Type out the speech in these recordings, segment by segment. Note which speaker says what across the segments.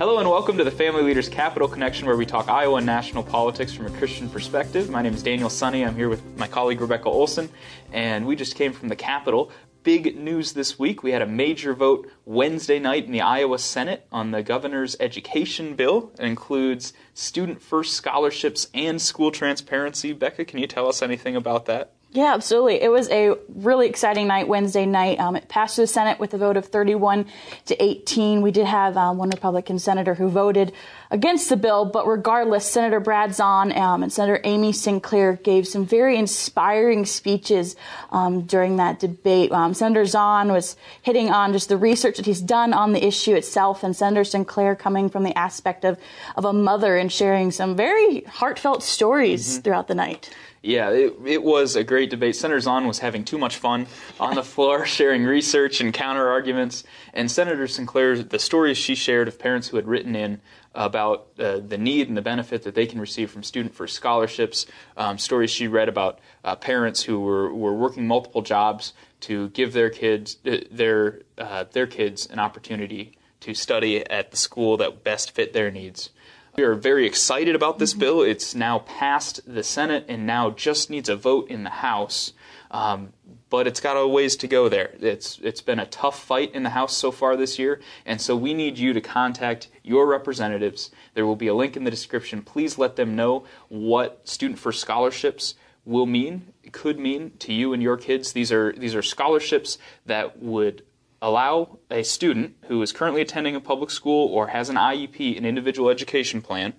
Speaker 1: Hello and welcome to the Family Leaders Capital Connection, where we talk Iowa and national politics from a Christian perspective. My name is Daniel Sunny. I'm here with my colleague Rebecca Olson, and we just came from the Capitol. Big news this week. We had a major vote Wednesday night in the Iowa Senate on the governor's education bill. It includes student first scholarships and school transparency. Becca, can you tell us anything about that?
Speaker 2: Yeah, absolutely. It was a really exciting night Wednesday night. Um, it passed through the Senate with a vote of 31 to 18. We did have um, one Republican senator who voted against the bill, but regardless, Senator Brad Zaun um, and Senator Amy Sinclair gave some very inspiring speeches um, during that debate. Um, Senator Zaun was hitting on just the research that he's done on the issue itself, and Senator Sinclair coming from the aspect of, of a mother and sharing some very heartfelt stories mm-hmm. throughout the night.
Speaker 1: Yeah, it, it was a great debate. Senator Zaun was having too much fun on the floor, sharing research and counter arguments. And Senator Sinclair, the stories she shared of parents who had written in about uh, the need and the benefit that they can receive from student first scholarships, um, stories she read about uh, parents who were, were working multiple jobs to give their kids uh, their uh, their kids an opportunity to study at the school that best fit their needs. We are very excited about this mm-hmm. bill. It's now passed the Senate and now just needs a vote in the House. Um, but it's got a ways to go there. It's it's been a tough fight in the House so far this year, and so we need you to contact your representatives. There will be a link in the description. Please let them know what Student First scholarships will mean, could mean to you and your kids. These are these are scholarships that would allow a student who is currently attending a public school or has an IEP, an individual education plan,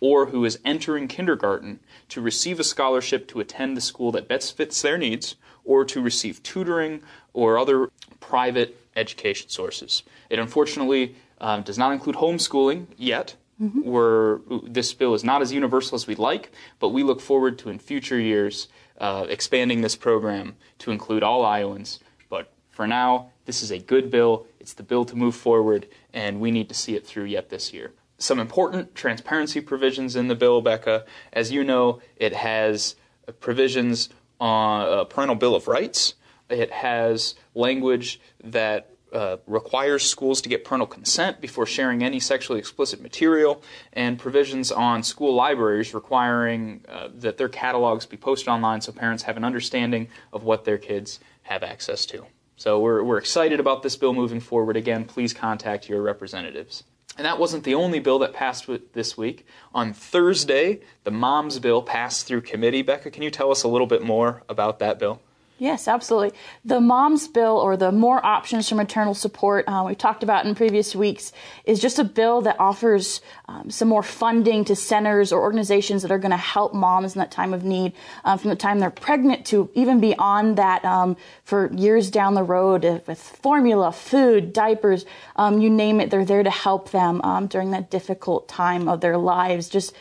Speaker 1: or who is entering kindergarten to receive a scholarship to attend the school that best fits their needs or to receive tutoring or other private education sources. It unfortunately um, does not include homeschooling yet. Mm-hmm. Where this bill is not as universal as we'd like, but we look forward to in future years uh, expanding this program to include all Iowans. But for now, this is a good bill. It's the bill to move forward, and we need to see it through yet this year. Some important transparency provisions in the bill, Becca. As you know, it has provisions on a parental bill of rights. It has language that uh, requires schools to get parental consent before sharing any sexually explicit material, and provisions on school libraries requiring uh, that their catalogs be posted online so parents have an understanding of what their kids have access to. So we're, we're excited about this bill moving forward. Again, please contact your representatives. And that wasn't the only bill that passed this week. On Thursday, the MOMS bill passed through committee. Becca, can you tell us a little bit more about that bill?
Speaker 2: Yes, absolutely. The MOMS bill, or the More Options for Maternal Support, uh, we talked about in previous weeks, is just a bill that offers um, some more funding to centers or organizations that are going to help moms in that time of need, uh, from the time they're pregnant to even beyond that um, for years down the road uh, with formula, food, diapers, um, you name it. They're there to help them um, during that difficult time of their lives. Just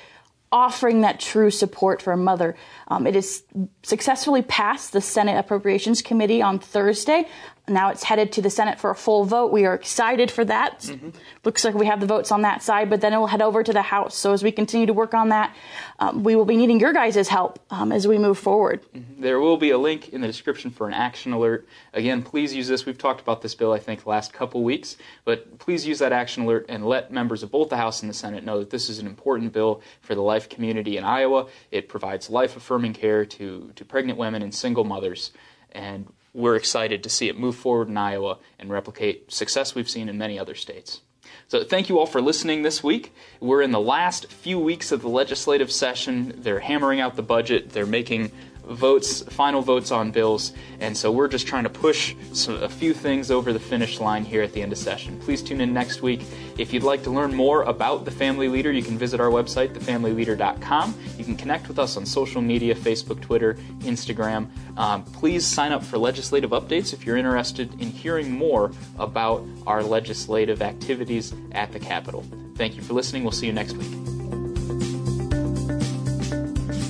Speaker 2: offering that true support for a mother. Um, it is successfully passed the Senate Appropriations Committee on Thursday. Now it's headed to the Senate for a full vote. We are excited for that. Mm-hmm. Looks like we have the votes on that side, but then it will head over to the House. So as we continue to work on that, um, we will be needing your guys' help um, as we move forward.
Speaker 1: Mm-hmm. There will be a link in the description for an action alert. Again, please use this. We've talked about this bill, I think, the last couple weeks, but please use that action alert and let members of both the House and the Senate know that this is an important bill for the life community in Iowa. It provides life affirming care to, to pregnant women and single mothers. And we're excited to see it move forward in Iowa and replicate success we've seen in many other states. So, thank you all for listening this week. We're in the last few weeks of the legislative session. They're hammering out the budget, they're making votes, final votes on bills, and so we're just trying to push some, a few things over the finish line here at the end of session. Please tune in next week. If you'd like to learn more about The Family Leader, you can visit our website, thefamilyleader.com. You can connect with us on social media Facebook, Twitter, Instagram. Um, please sign up for legislative updates if you're interested in hearing more about our legislative activities at the Capitol. Thank you for listening. We'll see you next week.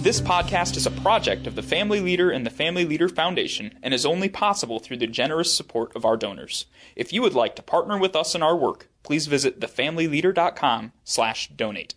Speaker 1: This podcast is a project of the Family Leader and the Family Leader Foundation and is only possible through the generous support of our donors. If you would like to partner with us in our work, please visit thefamilyleader.com/donate.